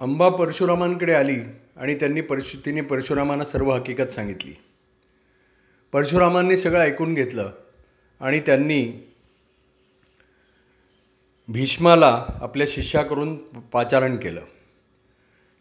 अंबा परशुरामांकडे आली आणि त्यांनी परशु तिने परशुरामांना सर्व हकीकत सांगितली. परशुरामांनी सगळं ऐकून घेतलं आणि त्यांनी भीष्माला आपल्या शिष्याकडून पाचारण केलं.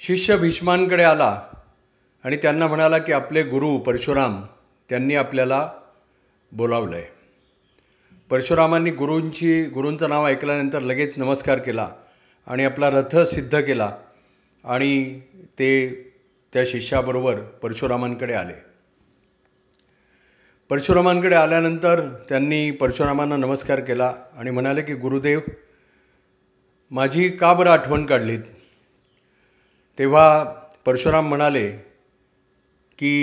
शिष्य भीष्मांकडे आला आणि त्यांना म्हणाला की आपले गुरु परशुराम त्यांनी आपल्याला बोलावलं आहे परशुरामांनी गुरूंची गुरूंचं नाव ऐकल्यानंतर लगेच नमस्कार केला आणि आपला रथ सिद्ध केला. आणि ते त्या शिष्याबरोबर परशुरामांकडे आले. परशुरामांकडे आल्यानंतर त्यांनी परशुरामांना नमस्कार केला आणि म्हणाले की गुरुदेव माझी का बरं आठवण काढलीत? तेव्हा परशुराम म्हणाले की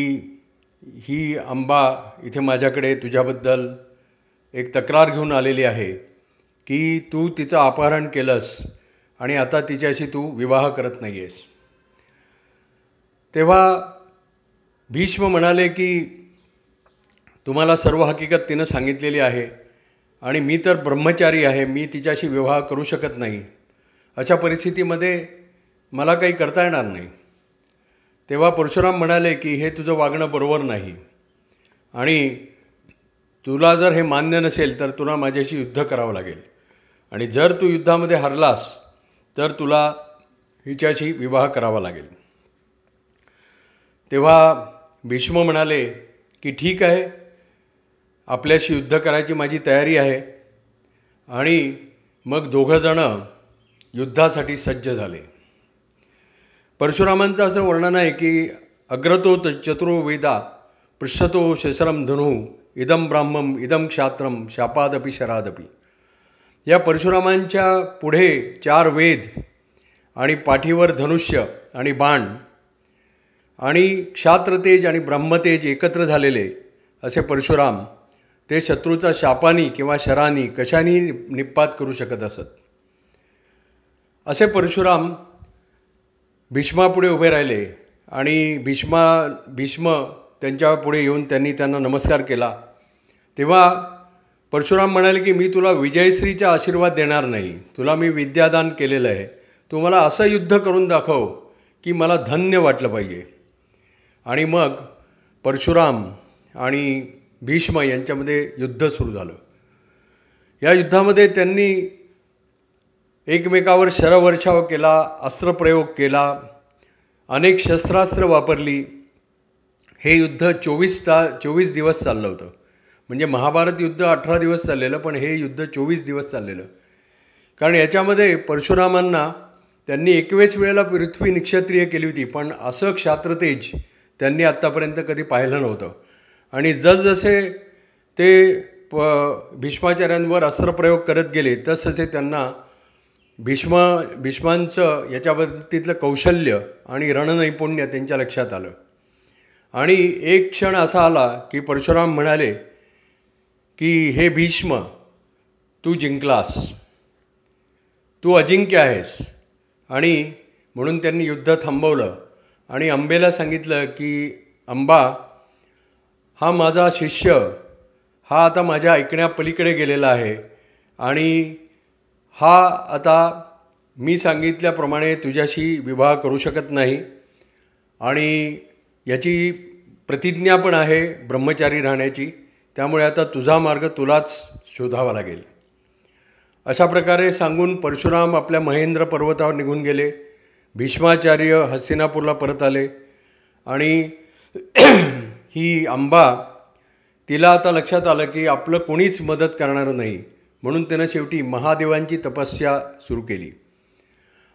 ही आंबा इथे माझ्याकडे तुझ्याबद्दल एक तक्रार घेऊन आलेली आहे की तू तिचं अपहरण केलंस आणि आता तिच्याशी तू विवाह करत नाही आहेस तेव्हा भीष्म म्हणाले की तुम्हाला सर्व हकीकत तिनं सांगितलेली आहे आणि मी तर ब्रह्मचारी आहे मी तिच्याशी विवाह करू शकत नाही. अशा परिस्थितीमध्ये मला काही करता येणार नाही. तेव्हा परशुराम म्हणाले की हे तुझं वागणं बरोबर नाही. आणि तुला जर हे मान्य नसेल तर तुला माझ्याशी युद्ध करावं लागेल. आणि जर तू युद्धामध्ये हरलास तर तुला हिच्याशी विवाह करावा लागेल. तेव्हा भीष्म म्हणाले की ठीक आहे आपल्याशी युद्ध करायची माझी तयारी आहे. आणि मग दोघंजणं युद्धासाठी सज्ज झाले. परशुरामांचं असं वर्णन आहे की अग्रतो चतुरो वेदा पृष्ठतो शशरम धनु इदम ब्राह्मम इदम क्षात्रम शापादपी शरादपी. या परशुरामांच्या पुढे चार वेद आणि पाठीवर धनुष्य आणि बाण आणि क्षात्रतेज आणि ब्रह्मतेज एकत्र झालेले असे परशुराम ते शत्रूचा शापानी किंवा शरानी कशानी निपात करू शकत असत. असे परशुराम भीष्मापुढे उभे राहिले आणि भीष्मा भीष्म त्यांच्यापुढे येऊन त्यांनी त्यांना नमस्कार केला. तेव्हा परशुराम म्हणाले की मी तुला विजयश्रीचा आशीर्वाद देणार नाही. तुला मी विद्यादान केलेलं आहे. तू मला असं युद्ध करून दाखव की मला धन्य वाटलं पाहिजे. आणि मग परशुराम आणि भीष्म यांच्यामध्ये युद्ध सुरू झालं. या युद्धामध्ये त्यांनी एकमेकावर शरवर्षाव केला अस्त्रप्रयोग केला अनेक शस्त्रास्त्र वापरली. हे युद्ध चोवीस ता चोवीस दिवस चाललं होतं. म्हणजे महाभारत युद्ध अठरा दिवस चाललेलं पण हे युद्ध चोवीस दिवस चाललेलं. कारण याच्यामध्ये परशुरामांना त्यांनी एकवेच वेळेला पृथ्वी निक्षत्रिय केली होती पण असं क्षात्रतेज त्यांनी आत्तापर्यंत कधी पाहिलं नव्हतं. आणि जसजसे ते प भीष्माचार्यांवर अस्त्रप्रयोग करत गेले तसतसे त्यांना भीष्म भीष्मांचं याच्याबाबतीतलं कौशल्य आणि रणनैपुण्य त्यांच्या लक्षात आलं. आणि एक क्षण असा आला की परशुराम म्हणाले की हे भीष्म तू जिंकलास. तू अजिंक्य आहेस. आणि म्हणून त्यांनी युद्ध थांबवलं. आणि अंबेला सांगितलं की अंबा हा माझा शिष्य हा आता माझ्या ऐकण्यापलीकडे गेलेला आहे. आणि हा आता मी सांगितल्याप्रमाणे तुझ्याशी विवाह करू शकत नाही. आणि याची प्रतिज्ञा पण आहे ब्रह्मचारी राहण्याची. त्यामुळे आता तुझा मार्ग तुलाच शोधावा लागेल. अशा प्रकारे सांगून परशुराम आपल्या महेंद्र पर्वतावर निघून गेले. भीष्माचार्य हस्तिनापूरला परत आले आणि ही आंबा तिला आता लक्षात आलं की आपलं कोणीच मदत करणारं नाही म्हणून त्यानं शेवटी महादेवांची तपस्या सुरू केली.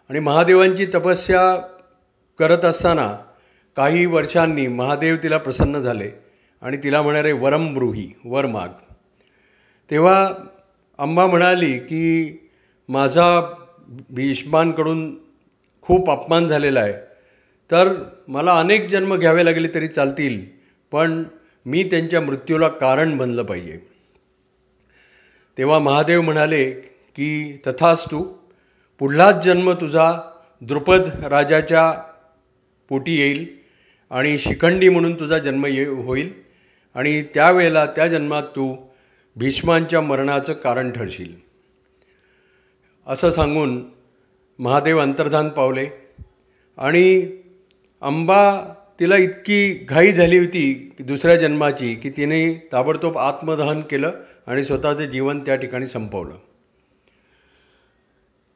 आणि महादेवांची तपस्या करत असताना काही वर्षांनी महादेव तिला प्रसन्न झाले. आणि तिला म्हणाले वरम ब्रूही वर माग. तेव्हा अंबा म्हणाली की माझा भीष्मांकडून खूप अपमान झालेला आहे. तर मला अनेक जन्म घ्यावे लागले तरी चालतील पण मी त्यांच्या मृत्यूला कारण बनलं पाहिजे. तेव्हा महादेव म्हणाले की तथाच तू पुढलाच जन्म तुझा द्रुपद राजाच्या पोटी येईल आणि शिखंडी म्हणून तुझा जन्म ये होईल. आणि त्यावेळेला त्या जन्मात तू भीष्मांच्या मरणाचं कारण ठरशील. असं सांगून महादेव अंतर्धान पावले आणि अंबा तिला इतकी घाई झाली होती दुसऱ्या जन्माची की तिने ताबडतोब आत्मदहन केलं आणि स्वतःचं जीवन त्या ठिकाणी संपवलं.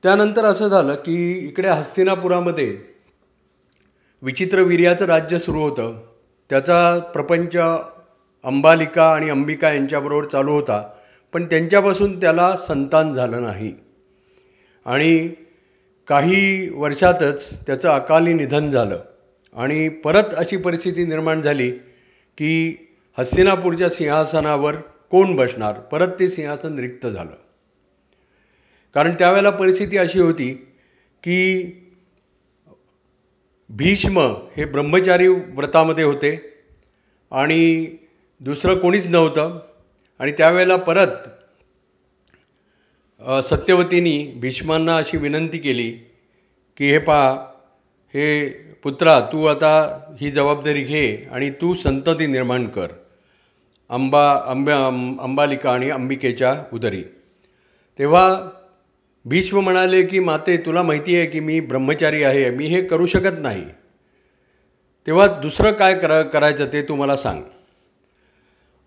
त्यानंतर असं झालं की इकडे हस्तिनापुरामध्ये विचित्र वीर्याचं राज्य सुरू होतं. त्याचा प्रपंच अंबालिका आणि अंबिका यांच्याबरोबर चालू होता पण त्यांच्यापासून त्याला संतान झालं नाही. आणि काही वर्षातच त्याचं अकाली निधन झालं आणि परत अशी परिस्थिती निर्माण झाली की हस्तिनापूरच्या सिंहासनावर कोण बसणार? परत ते सिंहासन रिक्त झालं. कारण त्यावेळेला परिस्थिती अशी होती की भीष्म हे ब्रह्मचारी व्रतामध्ये होते आणि दुसरं कोणीच नव्हतं. आणि त्यावेळेला परत सत्यवतीनी भीष्मांना अशी विनंती केली की हे पहा हे पुत्रा तू आता ही जबाबदारी घे आणि तू संतती निर्माण कर. अंबा अंब्या अंबालिका आणि अंबिकेच्या उदरी. तेव्हा भीष्म म्हणाले की माते तुला माहिती आहे की मी ब्रह्मचारी आहे मी हे करू शकत नाही. तेव्हा दुसरं काय करा करायचं ते तू मला सांग.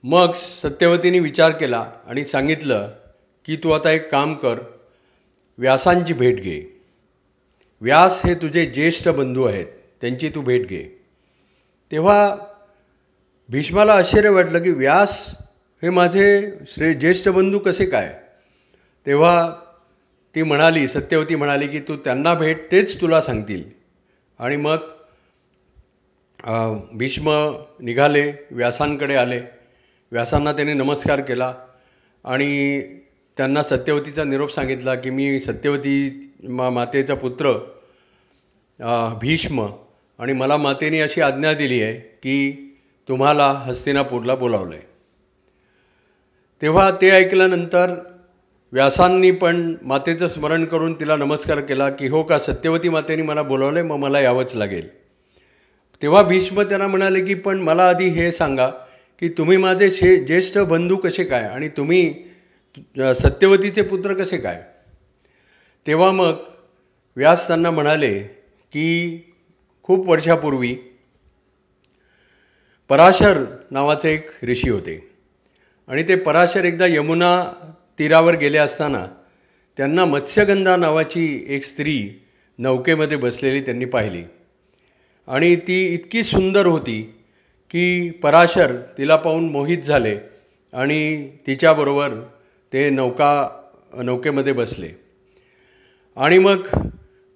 मग सत्यवतीने विचार केला आणि सांगितलं की तू आता एक काम कर व्यासांची भेट घे. व्यास हे तुझे ज्येष्ठ बंधू आहेत त्यांची तू भेट घे. तेव्हा भीष्माला आश्चर्य वाटलं की व्यास हे माझे श्रे ज्येष्ठ बंधू कसे काय? तेव्हा ती म्हणाली सत्यवती म्हणाली की तू त्यांना भेट तेच तुला सांगतील. आणि मग भीष्म निघाले व्यासांकडे आले. व्यासांना त्याने नमस्कार केला आणि त्यांना सत्यवतीचा निरोप सांगितला की मी सत्यवती मा मातेचा पुत्र भीष्म आणि मला मातेने अशी आज्ञा दिली आहे की तुम्हाला हस्तिनापूरला बोलावलं आहे तेव्हा ते ऐकल्यानंतर व्यासांनी पण मातेचं स्मरण करून तिला नमस्कार केला की हो का सत्यवती मातेने मला बोलावलं आहे मग मला यावंच लागेल. तेव्हा भीष्म त्यांना म्हणाले की पण मला आधी हे सांगा की तुम्ही माझे शे ज्येष्ठ बंधू कसे काय आणि तुम्ही सत्यवतीचे पुत्र कसे काय? तेव्हा मग व्यास त्यांना म्हणाले की खूप वर्षापूर्वी पराशर नावाचे एक ऋषी होते. आणि ते पराशर एकदा यमुना तीरावर गेले असताना त्यांना मत्स्यगंधा नावाची एक स्त्री नौकेमध्ये बसलेली त्यांनी पाहिली. आणि ती इतकी सुंदर होती की पराशर तिला पाहून मोहित झाले आणि तिच्याबरोबर ते नौका नौकेमध्ये बसले. आणि मग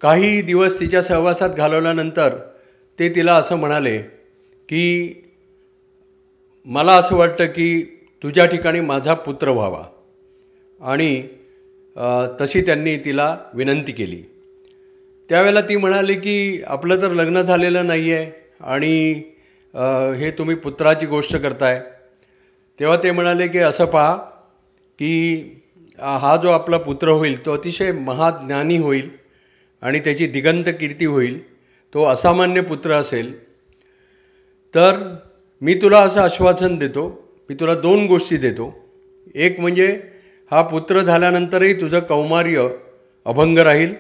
काही दिवस तिच्या सहवासात घालवल्यानंतर ते तिला असं म्हणाले की मला असं वाटतं की तुझ्या ठिकाणी माझा पुत्र व्हावा. आणि तशी त्यांनी तिला विनंती केली. त्यावेळेला ती म्हणाली की आपलं तर लग्न झालेलं नाही आहे आणि हे तुम्ही पुत्राची गोष्ट करताय. तेव्हा ते म्हणाले की असं पहा की हा जो आपला पुत्र होईल तो अतिशय महाज्ञानी होईल आणि त्याची दिगंत कीर्ती होईल. तो असामान्य पुत्र असेल. तर मी तुला असं आश्वासन देतो मी तुला दोन गोष्टी देतो. एक म्हणजे हा पुत्र झाल्यानंतरही तुझं कौमार्य अभंग राहील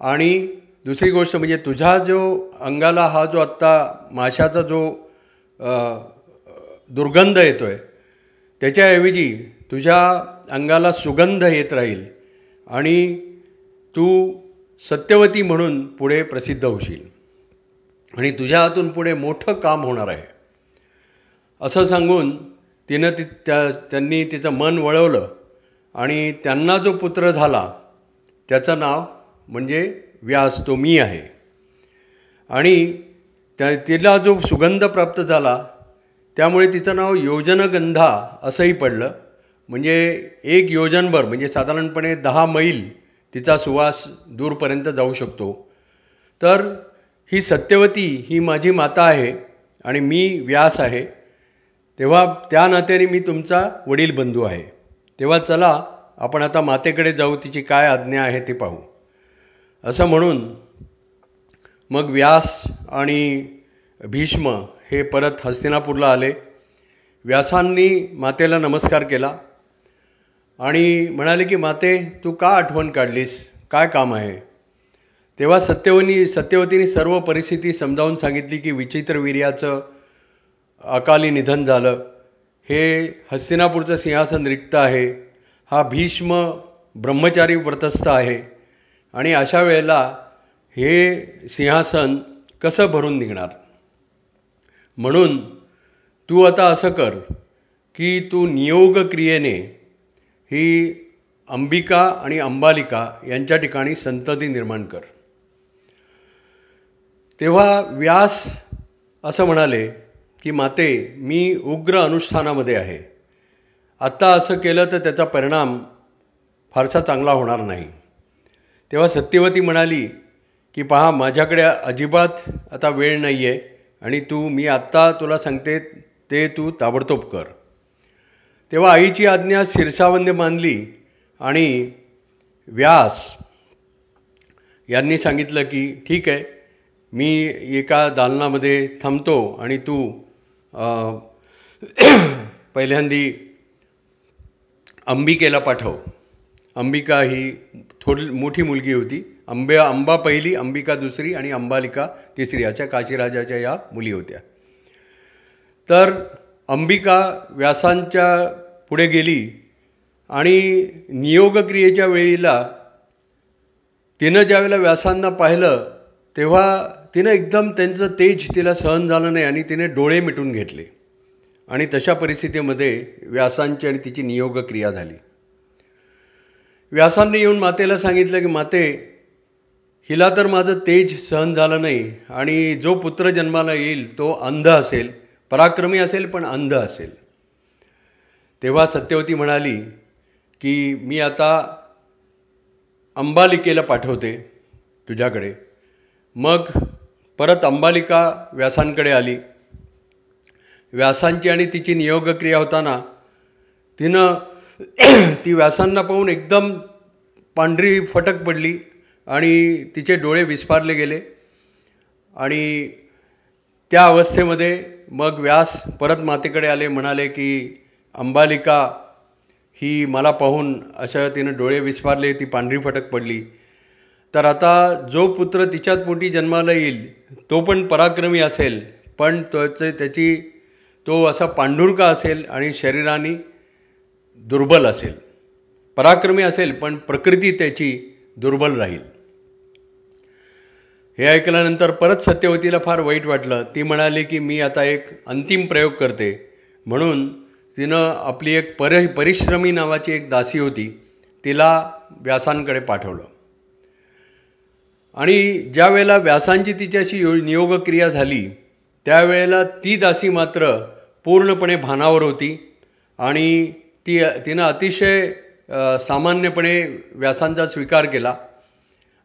आणि दुसरी गोष्ट म्हणजे तुझा जो अंगाला हा जो आत्ता माशाचा जो दुर्गंध येतो आहे त्याच्याऐवजी तुझ्या अंगाला सुगंध येत राहील आणि तू सत्यवती म्हणून पुढे प्रसिद्ध होशील. आणि तुझ्या हातून पुढे मोठं काम होणार आहे. असं सांगून तिनं ती त्या त्यांनी तिचं मन वळवलं आणि त्यांना जो पुत्र झाला त्याचं नाव म्हणजे व्यास तो मी आहे. आणि त्या तिला जो सुगंध प्राप्त झाला त्यामुळे तिचं नाव योजनगंधा असंही पडलं. म्हणजे एक योजनभर म्हणजे साधारणपणे दहा मैल तिचा सुवास दूरपर्यंत जाऊ शकतो. तर ही सत्यवती ही माझी माता आहे आणि मी व्यास आहे. तेव्हा त्या नात्याने मी तुमचा वडील बंधू आहे. तेव्हा चला आपण आता मातेकडे जाऊ तिची काय आज्ञा आहे ते पाहू. असं म्हणून मग व्यास आणि भीष्म हे परत हस्तिनापूरला आले. व्यासांनी मातेला नमस्कार केला आणि म्हणाले की माते तू का आठवण काढलीस? काय काम आहे? तेव्हा सत्यवनी सत्यवतीने सर्व परिस्थिती समजावून सांगितली की विचित्र वीर्याचं अकाली निधन झालं. हे हस्तिनापूरचं सिंहासन रिक्त आहे. हा भीष्म ब्रह्मचारी व्रतस्थ आहे. आणि अशा वेळेला हे सिंहासन कसं भरून निघणार? म्हणून तू आता असं कर की तू नियोग क्रियेने ही अंबिका आणि अंबालिका यांच्या ठिकाणी संतती निर्माण कर. तेव्हा व्यास असं म्हणाले की माते मी उग्र अनुष्ठानामध्ये आहे. आत्ता असं केलं तर त्याचा परिणाम फारसा चांगला होणार नाही. तेव्हा सत्यवती म्हणाली की पहा माझ्याकडे अजिबात आता वेळ नाही आहे आणि तू मी आत्ता तुला सांगते ते तू ताबडतोब कर. तेव्हा आईची आज्ञा शिरसावंद्य मानली आणि व्यास यांनी सांगितलं की ठीक आहे मी एका दालनामध्ये थांबतो आणि तू पहिल्यांदी अंबिकेला पाठव. अंबिका ही थोडी मोठी मुलगी होती. अंबे अंबा पहिली अंबिका दुसरी आणि अंबालिका तिसरी. अशा काशीराजाच्या या मुली होत्या. तर अंबिका व्यासांच्या पुढे गेली आणि नियोगक्रियेच्या वेळीला तिनं ज्यावेळेला व्यासांना पाहिलं तेव्हा तिनं एकदम त्यांचं तेज तिला सहन झालं नाही आणि तिने डोळे मिटून घेतले. आणि तशा परिस्थितीमध्ये व्यासांची आणि तिची नियोगक्रिया झाली. व्यासांनी येऊन मातेला सांगितलं की माते हिला तर माझं तेज सहन झालं नाही आणि जो पुत्र जन्माला येईल तो अंध असेल पराक्रमी असेल पण अंध असेल. तेव्हा सत्यवती म्हणाली की मी आता अंबालिकेला पाठवते तुझ्याकडे. मग परत अंबालिका व्यासांकडे आली. व्यासांची आणि तिची नियोगक्रिया होताना तिनं ती व्यासांना पाहून एकदम पांढरी फटक पडली आणि तिचे डोळे विस्फारले गेले. आणि त्या अवस्थेमध्ये मग व्यास परत मातेकडे आले म्हणाले की अंबालिका ही मला पाहून अशा तिनं डोळे विस्फारले ती पांढरी फटक पडली. तर आता जो पुत्र तिच्यात पोटी जन्माला येईल तो पण पराक्रमी असेल पण त्याचे त्याची तो असा पांढुरका असेल आणि शरीराने दुर्बल असेल. पराक्रमी असेल पण प्रकृती त्याची दुर्बल राहील. हे ऐकल्यानंतर परत सत्यवतीला फार वाईट वाटलं. ती म्हणाली की मी आता एक अंतिम प्रयोग करते. म्हणून तिनं आपली एक पर परिश्रमी नावाची एक दासी होती तिला व्यासांकडे पाठवलं. आणि ज्या वेळेला व्यासांची तिच्याशी यो नियोगक्रिया झाली त्यावेळेला ती दासी मात्र पूर्णपणे भानावर होती आणि ती तिनं अतिशय सामान्यपणे व्यासांचा स्वीकार केला.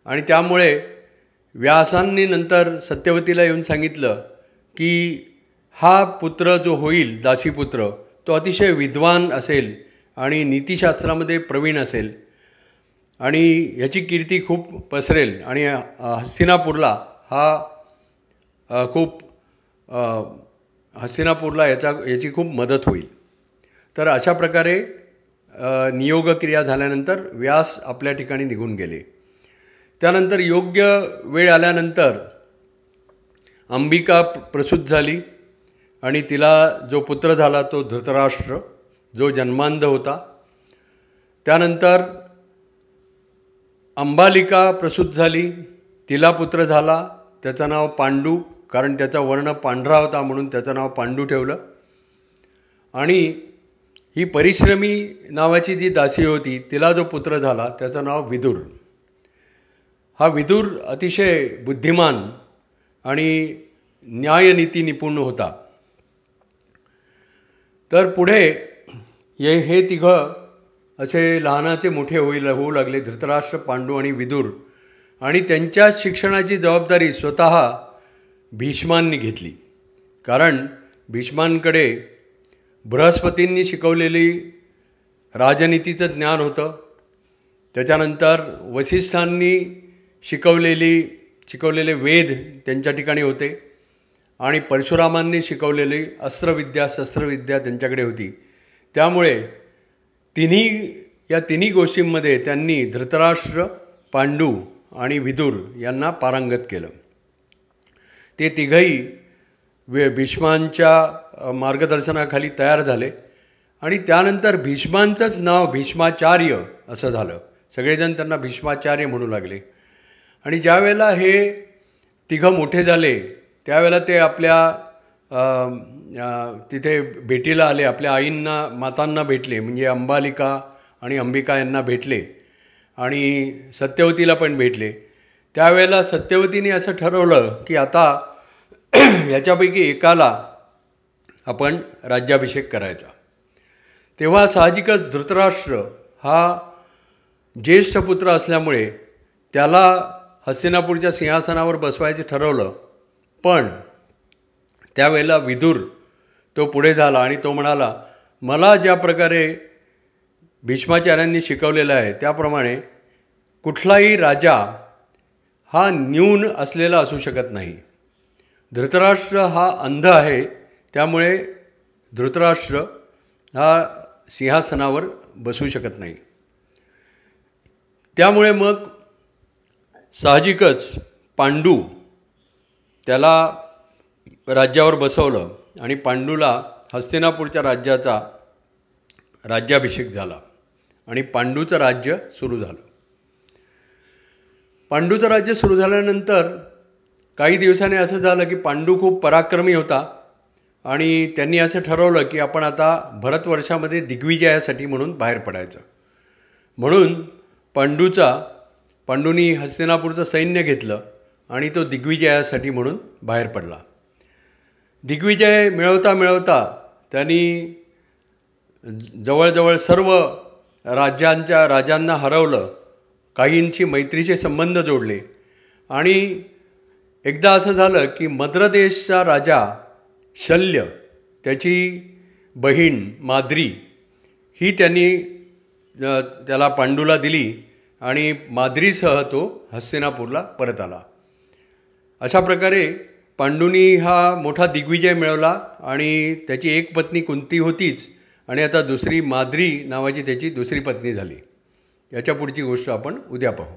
आणि त्यामुळे व्यासांनी नंतर सत्यवतीला येऊन सांगितलं की हा पुत्र जो होईल दासीपुत्र तो अतिशय विद्वान असेल आणि नीतिशास्त्रामध्ये प्रवीण असेल. आणि ह्याची कीर्ती खूप पसरेल आणि हस्तिनापूरला हा खूप हस्तिनापूरला याचा याची खूप मदत होईल. तर अशा प्रकारे नियोगक्रिया झाल्यानंतर व्यास आपल्या ठिकाणी निघून गेले. त्यानंतर योग्य वेळ आल्यानंतर अंबिका प्रसूत झाली आणि तिला जो पुत्र झाला तो धृतराष्ट्र जो जन्मांध होता. त्यानंतर अंबालिका प्रसूत झाली तिला पुत्र झाला त्याचं नाव पांडू कारण त्याचा वर्ण पांढरा होता म्हणून त्याचं नाव पांडू ठेवलं. आणि ही परिश्रमी नावाची जी दासी होती तिला जो पुत्र झाला त्याचं नाव विदुर. हा विदुर अतिशय बुद्धिमान आणि न्यायनीती निपुण होता. तर पुढे ये हे तिघं असे लहानाचे मोठे होईल होऊ लागले धृतराष्ट्र पांडू आणि विदुर. आणि त्यांच्या शिक्षणाची जबाबदारी स्वतः भीष्मांनी घेतली. कारण भीष्मांकडे बृहस्पतींनी शिकवलेली राजनीतीचं ज्ञान होतं. त्याच्यानंतर वसिष्ठांनी शिकवलेली शिकवलेले वेद त्यांच्या ठिकाणी होते. आणि परशुरामांनी शिकवलेली अस्त्रविद्या शस्त्रविद्या त्यांच्याकडे होती. त्यामुळे तिन्ही या तिन्ही गोष्टींमध्ये त्यांनी धृतराष्ट्र पांडू आणि विदुर यांना पारंगत केलं. ते तिघही वे भीष्मांच्या मार्गदर्शनाखाली तयार झाले. आणि त्यानंतर भीष्मांचंच नाव भीष्माचार्य असं झालं. सगळेजण त्यांना भीष्माचार्य म्हणू लागले. आणि ज्यावेळेला हे तिघं मोठे झाले त्यावेळेला ते आपल्या तिथे भेटीला आले. आपल्या आईंना मातांना भेटले म्हणजे अंबालिका आणि अंबिका यांना भेटले. आणि सत्यवतीला पण भेटले. त्यावेळेला सत्यवतीने असं ठरवलं की आता याच्यापैकी एकाला आपण राज्याभिषेक करायचा. तेव्हा साहजिकच धृतराष्ट्र हा ज्येष्ठ पुत्र असल्यामुळे त्याला हस्तिनापूरच्या सिंहासनावर बसवायचं ठरवलं. पण त्यावेळेला विदूर तो पुढे झाला आणि तो म्हणाला मला ज्या प्रकारे भीष्माचार्यांनी शिकवलेलं आहे त्याप्रमाणे कुठलाही राजा हा न्यून असलेला असू शकत नाही. धृतराष्ट्र हा अंध आहे त्यामुळे धृतराष्ट्र हा सिंहासनावर बसू शकत नाही. त्यामुळे मग साहजिकच पांडू त्याला राज्यावर बसवलं आणि पांडूला हस्तिनापूरच्या राज्याचा राज्याभिषेक झाला आणि पांडूचं राज्य सुरू झालं. पांडूचं राज्य सुरू झाल्यानंतर काही दिवसांनी असं झालं की पांडू खूप पराक्रमी होता आणि त्यांनी असं ठरवलं की आपण आता भरतवर्षामध्ये दिग्विजयासाठी म्हणून बाहेर पडायचं. म्हणून पांडूचा पांडूनी हस्तिनापूरचं सैन्य घेतलं आणि तो दिग्विजयासाठी म्हणून बाहेर पडला. दिग्विजय मिळवता मिळवता त्यांनी जवळजवळ सर्व राज्यांच्या राजांना हरवलं काहींशी मैत्रीचे संबंध जोडले आणि एकदा असं झालं की मद्रदेशचा राजा शल्य त्याची बहीण माद्री ही त्यांनी त्याला पांडूला दिली आणि माद्रीसह तो हस्तिनापूरला परत आला. अशा प्रकारे पांडूनी हा मोठा दिग्विजय मिळवला आणि त्याची एक पत्नी कुंती होतीच आणि आता दुसरी माद्री नावाची त्याची दुसरी पत्नी झाली. याच्या पुढची गोष्ट आपण उद्या पाहू.